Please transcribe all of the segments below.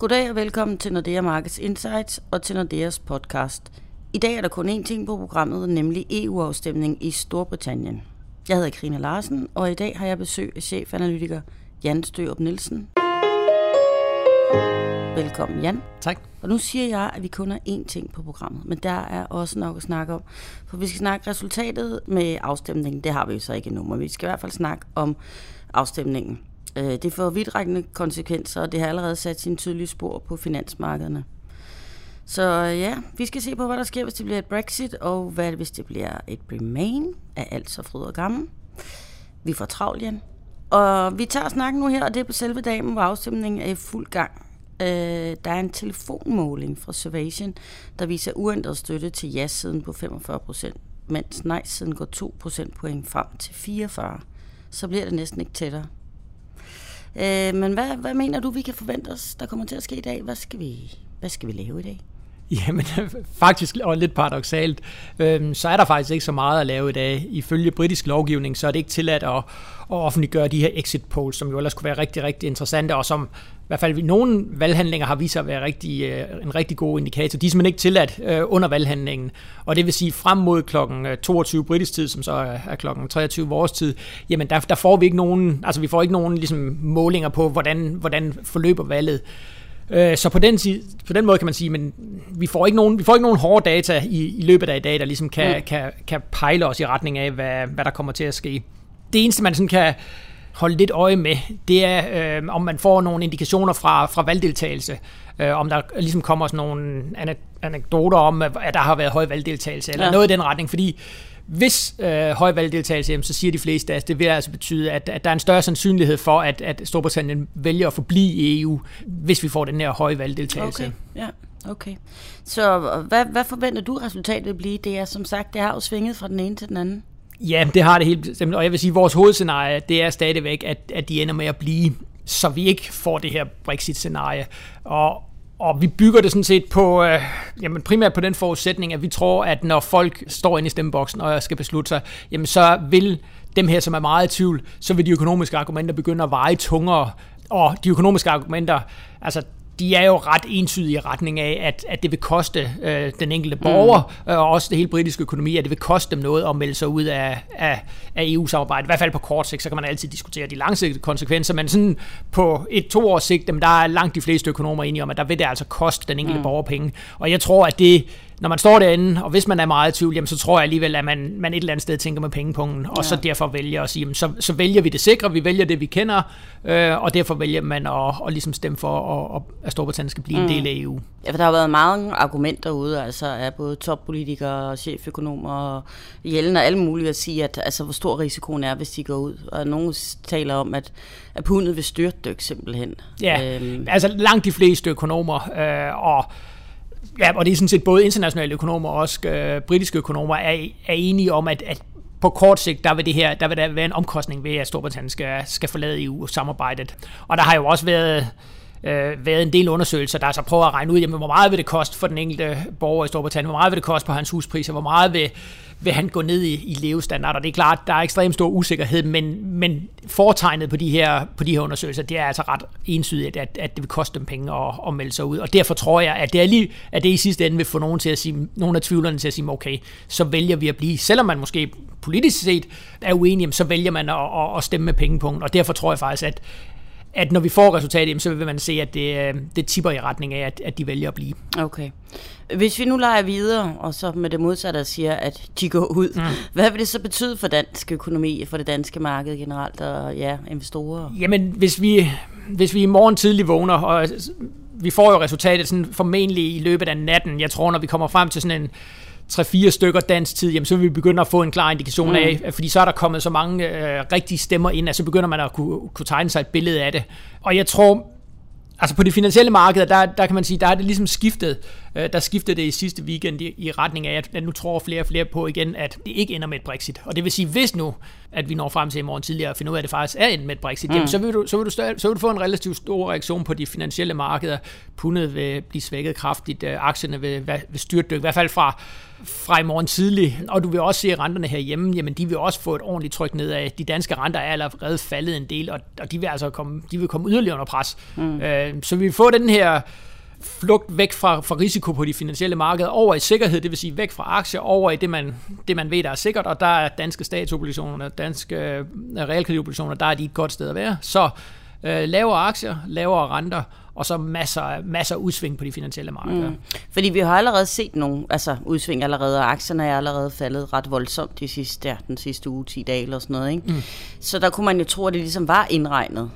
Goddag og velkommen til Nordea Markets Insights og til Nordeas podcast. I dag er der kun én ting på programmet, nemlig EU-afstemning i Storbritannien. Jeg hedder Krina Larsen, og i dag har jeg besøg af chefanalytiker Jan Størup Nielsen. Velkommen, Jan. Tak. Og nu siger jeg, at vi kun har én ting på programmet, men der er også nok at snakke om. For vi skal snakke resultatet med afstemningen. Det har vi jo så ikke endnu, men vi skal i hvert fald snakke om afstemningen. Øh, det får vidtrækkende konsekvenser, og det har allerede sat sin tydelige spor på finansmarkederne. Så øh, ja, vi skal se på, hvad der sker, hvis det bliver et Brexit, og hvad hvis det bliver et Remain af alt så fryd og gammel. Vi får travlt, igen. Og vi tager snakken nu her, og det er på selve dagen, hvor afstemningen er i fuld gang. Øh, der er en telefonmåling fra Servation, der viser uændret støtte til ja-siden på 45 procent, mens nej-siden går 2 procentpoint frem til 44. Så bliver det næsten ikke tættere. Øh, men hvad, hvad mener du, vi kan forvente os, der kommer til at ske i dag? Hvad skal vi, hvad skal vi lave i dag? Jamen, faktisk, og lidt paradoxalt, øh, så er der faktisk ikke så meget at lave i dag. Ifølge britisk lovgivning, så er det ikke tilladt at, at offentliggøre de her exit polls, som jo ellers kunne være rigtig, rigtig interessante, og som i hvert fald nogle valghandlinger har vist sig at være rigtig, øh, en rigtig god indikator. De er simpelthen ikke tilladt øh, under valghandlingen, og det vil sige frem mod klokken øh, 22 britisk tid, som så er klokken 23 vores tid, jamen der, der får vi ikke nogen, altså vi får ikke nogen ligesom, målinger på, hvordan, hvordan forløber valget. Så på den, på den måde kan man sige, men vi får ikke nogen, vi får ikke nogen hårde data i, i løbet af i dag, der ligesom kan, mm. kan, kan pejle os i retning af, hvad, hvad der kommer til at ske. Det eneste, man sådan kan, holde lidt øje med, det er, øh, om man får nogle indikationer fra, fra valgdeltagelse. Øh, om der ligesom kommer sådan nogle anekdoter om, at der har været høj valgdeltagelse, eller ja. noget i den retning, fordi hvis øh, høj valgdeltagelse, jamen, så siger de fleste, at det vil altså betyde, at, at der er en større sandsynlighed for, at, at Storbritannien vælger at forblive i EU, hvis vi får den her høje valgdeltagelse. Okay, ja. Okay. Så hvad, hvad forventer du resultatet vil blive? Det er som sagt, det har jo svinget fra den ene til den anden. Ja, det har det helt bestemt. Og jeg vil sige, at vores hovedscenarie, det er stadigvæk, at, at de ender med at blive, så vi ikke får det her Brexit-scenarie. Og, og vi bygger det sådan set på, øh, jamen primært på den forudsætning, at vi tror, at når folk står inde i stemmeboksen og skal beslutte sig, jamen så vil dem her, som er meget i tvivl, så vil de økonomiske argumenter begynde at veje tungere. Og de økonomiske argumenter, altså de er jo ret entydige i retning af, at, at det vil koste øh, den enkelte borger, mm. øh, og også det hele britiske økonomi, at det vil koste dem noget at melde sig ud af, af, af EU-samarbejdet. I hvert fald på kort sigt, så kan man altid diskutere de langsigtede konsekvenser, men sådan på et to års sigt, der er langt de fleste økonomer enige om, at der vil det altså koste den enkelte mm. borger penge. Og jeg tror, at det når man står derinde, og hvis man er meget i tvivl, jamen, så tror jeg alligevel, at man, man et eller andet sted tænker med pengepungen, og ja. så derfor vælger at sige, jamen, så, så vælger vi det sikre, vi vælger det, vi kender, øh, og derfor vælger man at, at ligesom stemme for, at, at Storbritannien skal blive mm. en del af EU. Ja, for der har været mange argumenter ude, altså af både toppolitikere, cheføkonomer og Jellen og alle mulige at sige, at altså, hvor stor risikoen er, hvis de går ud. Og nogen taler om, at, at pundet vil styrtdykke simpelthen. Ja, øhm. altså langt de fleste økonomer, øh, og ja, og det er sådan set både internationale økonomer og også øh, britiske økonomer er, er enige om, at, at på kort sigt, der vil, det her, der vil der være en omkostning ved, at Storbritannien skal, skal forlade EU-samarbejdet. Og der har jo også været, øh, været en del undersøgelser, der så prøver at regne ud, jamen, hvor meget vil det koste for den enkelte borger i Storbritannien, hvor meget vil det koste på hans huspriser, hvor meget vil, vil han gå ned i, i levestandard, og det er klart, der er ekstremt stor usikkerhed, men, men foretegnet på de, her, på de her undersøgelser, det er altså ret ensydigt, at, at det vil koste dem penge at, at melde sig ud, og derfor tror jeg, at det, er lige, at det i sidste ende vil få nogen til at sige, nogen af tvivlerne til at sige, okay, så vælger vi at blive, selvom man måske politisk set er uenig, så vælger man at, at, at stemme med pengepunkten, og derfor tror jeg faktisk, at, at når vi får resultatet, så vil man se, at det, øh, det tipper i retning af, at, at de vælger at blive. Okay. Hvis vi nu leger videre, og så med det modsatte siger, at de går ud, mm. hvad vil det så betyde for dansk økonomi, for det danske marked generelt, og ja, investorer? Jamen, hvis vi, hvis vi i morgen tidlig vågner, og vi får jo resultatet sådan formentlig i løbet af natten, jeg tror, når vi kommer frem til sådan en 3-4 stykker dansk tid, jamen, så vil vi begynde at få en klar indikation mm. af, fordi så er der kommet så mange øh, rigtige stemmer ind, at så begynder man at kunne, kunne tegne sig et billede af det. Og jeg tror, altså på de finansielle markeder, der, der kan man sige, der er det ligesom skiftet. Øh, der skiftede det i sidste weekend i, i retning af, at nu tror flere og flere på igen, at det ikke ender med et Brexit. Og det vil sige, hvis nu, at vi når frem til i morgen tidligere og finder ud af, at det faktisk er endt med et Brexit, mm. jamen, så, vil du, så, vil du større, så vil du få en relativt stor reaktion på de finansielle markeder. Pundet vil blive svækket kraftigt, øh, aktierne vil, vil styrtdykke, i hvert fald fra fra i morgen tidlig. Og du vil også se, renterne herhjemme, jamen de vil også få et ordentligt tryk nedad. De danske renter er allerede faldet en del, og, og de vil altså komme, de vil komme yderligere under pres. Mm. Øh, så vi vil få den her flugt væk fra, fra risiko på de finansielle markeder, over i sikkerhed, det vil sige væk fra aktier, over i det man, det, man ved, der er sikkert, og der er danske statsobligationer, danske øh, realkreditobligationer, der er de et godt sted at være. Så øh, lavere aktier, lavere renter, og så masser, masser af udsving på de finansielle markeder. Mm. Fordi vi har allerede set nogle altså udsving allerede, og aktierne er allerede faldet ret voldsomt de sidste, ja, den sidste uge, 10 dage eller sådan noget. Ikke? Mm. Så der kunne man jo tro, at det ligesom var indregnet.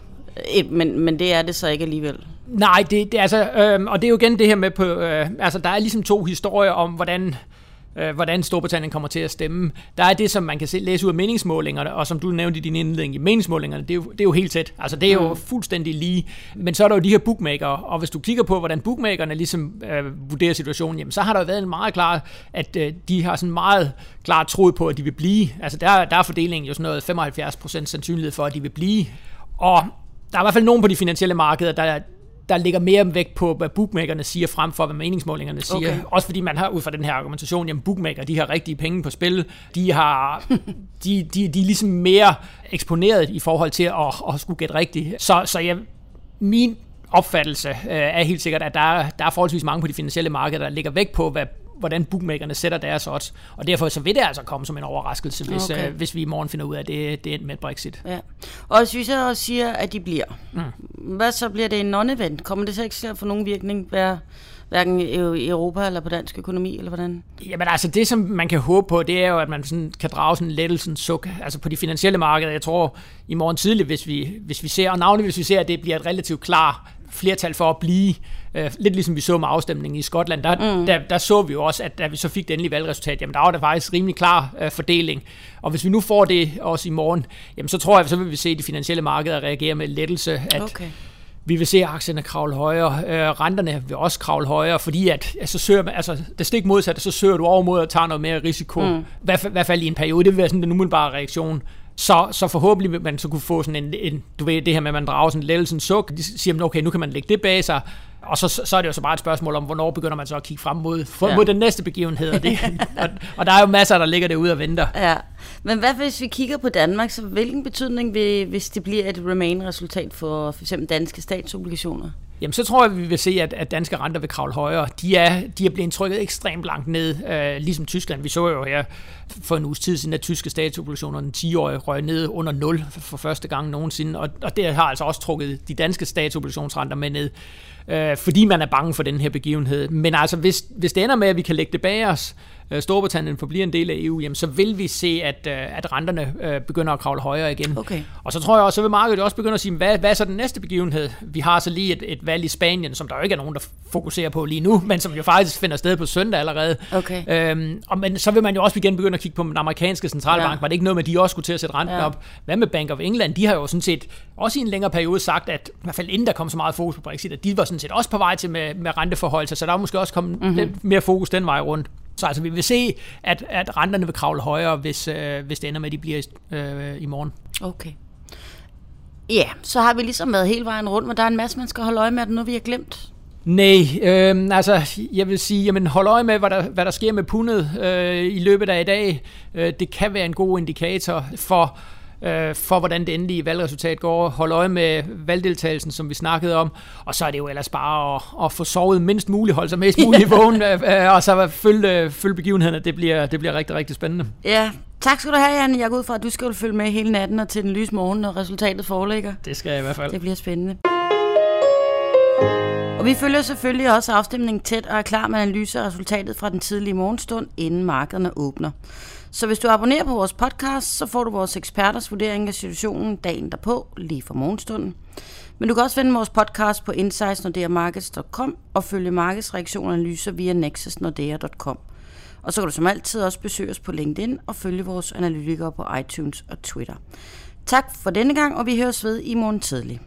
Øh, men, men det er det så ikke alligevel. Nej, det, det altså, øh, og det er jo igen det her med på, øh, altså der er ligesom to historier om, hvordan øh, hvordan Storbritannien kommer til at stemme. Der er det, som man kan se, læse ud af meningsmålingerne, og som du nævnte i din indledning, i meningsmålingerne, det er, jo, det er jo helt tæt. Altså, det er jo mm. fuldstændig lige. Men så er der jo de her bookmaker, og hvis du kigger på, hvordan bookmakerne ligesom øh, vurderer situationen, jamen, så har der jo været en meget klar, at øh, de har sådan meget klart troet på, at de vil blive. Altså, der, der er fordelingen jo sådan noget 75% sandsynlighed for, at de vil blive. Og der er i hvert fald nogen på de finansielle markeder, der, der ligger mere vægt på, hvad bookmakerne siger, frem for hvad meningsmålingerne siger. Okay. Også fordi man har ud fra den her argumentation, jamen bookmaker, de har rigtige penge på spil. De, har, de, de, de er ligesom mere eksponeret i forhold til at, at skulle gætte rigtigt. Så, så jeg, min opfattelse øh, er helt sikkert, at der er, der er forholdsvis mange på de finansielle markeder, der ligger vægt på, hvad hvordan bookmakerne sætter deres odds. Og derfor så vil det altså komme som en overraskelse, hvis, okay. øh, hvis vi i morgen finder ud af, at det, det er med Brexit. Ja. Og hvis vi så siger, at de bliver, mm. hvad så bliver det en non-event? Kommer det så ikke til at få nogen virkning hver, hverken i Europa eller på dansk økonomi, eller hvordan? Jamen altså, det som man kan håbe på, det er jo, at man sådan kan drage sådan en lettelsens suk. Altså på de finansielle markeder, jeg tror i morgen tidligt, hvis vi, hvis vi ser, og navnlig hvis vi ser, at det bliver et relativt klar flertal for at blive, øh, lidt ligesom vi så med afstemningen i Skotland, der, mm. der, der så vi jo også, at da vi så fik det endelige valgresultat, jamen der var der faktisk rimelig klar øh, fordeling. Og hvis vi nu får det også i morgen, jamen så tror jeg, så vil vi se de finansielle markeder reagere med lettelse, at okay. Vi vil se aktierne kravle højere, øh, renterne vil også kravle højere, fordi at altså, søger man, altså, det stik modsatte, så søger du over mod at tage noget mere risiko, mm. i hvert, hvert fald i en periode. Det vil være sådan den umiddelbare reaktion. Så, så forhåbentlig vil man så kunne få sådan en, en, du ved, det her med, at man drager sådan en lettelsens suk, de siger, man, okay, nu kan man lægge det bag sig, og så, så er det jo så bare et spørgsmål om, hvornår begynder man så at kigge frem mod, for, ja. mod den næste begivenhed. Og, det, og, og der er jo masser, der ligger derude og venter. Ja. Men hvad hvis vi kigger på Danmark, så hvilken betydning vil, hvis det bliver et remain-resultat for f.eks. danske statsobligationer? Jamen så tror jeg, at vi vil se, at, at danske renter vil kravle højere. De er, de er blevet trykket ekstremt langt ned, øh, ligesom Tyskland. Vi så jo her for en uges tid siden, at tyske statsobligationer den 10-årige røg ned under 0 for, for første gang nogensinde, og, og det har altså også trukket de danske statsobligationsrenter med ned, øh, fordi man er bange for den her begivenhed. Men altså, hvis, hvis det ender med, at vi kan lægge det bag os, Øh, Storbritannien forbliver en del af EU, jamen, så vil vi se, at, øh, at renterne øh, begynder at kravle højere igen. Okay. Og så tror jeg også, så vil markedet også begynde at sige, hvad, hvad er så den næste begivenhed? Vi har så lige et, et valg i Spanien, som der jo ikke er nogen, der fokuserer på lige nu, men som jo faktisk finder sted på søndag allerede. Okay. Øhm, og, men så vil man jo også igen begynde at kigge på den amerikanske centralbank. Ja. Var det ikke noget med, at de også skulle til at sætte renten ja. op? Hvad med Bank of England? De har jo sådan set også i en længere periode sagt, at i hvert fald inden der kom så meget fokus på Brexit, at de var sådan set også på vej til med, med renteforhold, så der er måske også kommet mm-hmm. lidt mere fokus den vej rundt. Så altså, vi vil se, at, at renterne vil kravle højere, hvis, øh, hvis det ender med, at de bliver øh, i morgen. Okay. Ja, så har vi ligesom været hele vejen rundt, men der er en masse, man skal holde øje med, at nu vi har glemt. Nej, øh, altså jeg vil sige, jamen hold øje med, hvad der, hvad der sker med pundet øh, i løbet af i dag. Øh, det kan være en god indikator for, øh, for hvordan det endelige valgresultat går. Hold øje med valgdeltagelsen, som vi snakkede om. Og så er det jo ellers bare at, at få sovet mindst muligt, holde sig mest muligt vågen, øh, øh, og så følge, følge begivenhederne. Det bliver, det bliver rigtig, rigtig spændende. Ja, Tak skal du have, Jan. Jeg går ud fra, at du skal følge med hele natten og til den lyse morgen, når resultatet foreligger. Det skal jeg i hvert fald. Det bliver spændende. Og vi følger selvfølgelig også afstemningen tæt og er klar med analyse af resultatet fra den tidlige morgenstund, inden markederne åbner. Så hvis du abonnerer på vores podcast, så får du vores eksperters vurdering af situationen dagen derpå, lige fra morgenstunden. Men du kan også finde vores podcast på insightsnordeamarkets.com og følge markedsreaktionanalyser via nexusnordea.com. Og så kan du som altid også besøge os på LinkedIn og følge vores analytikere på iTunes og Twitter. Tak for denne gang, og vi høres ved i morgen tidlig.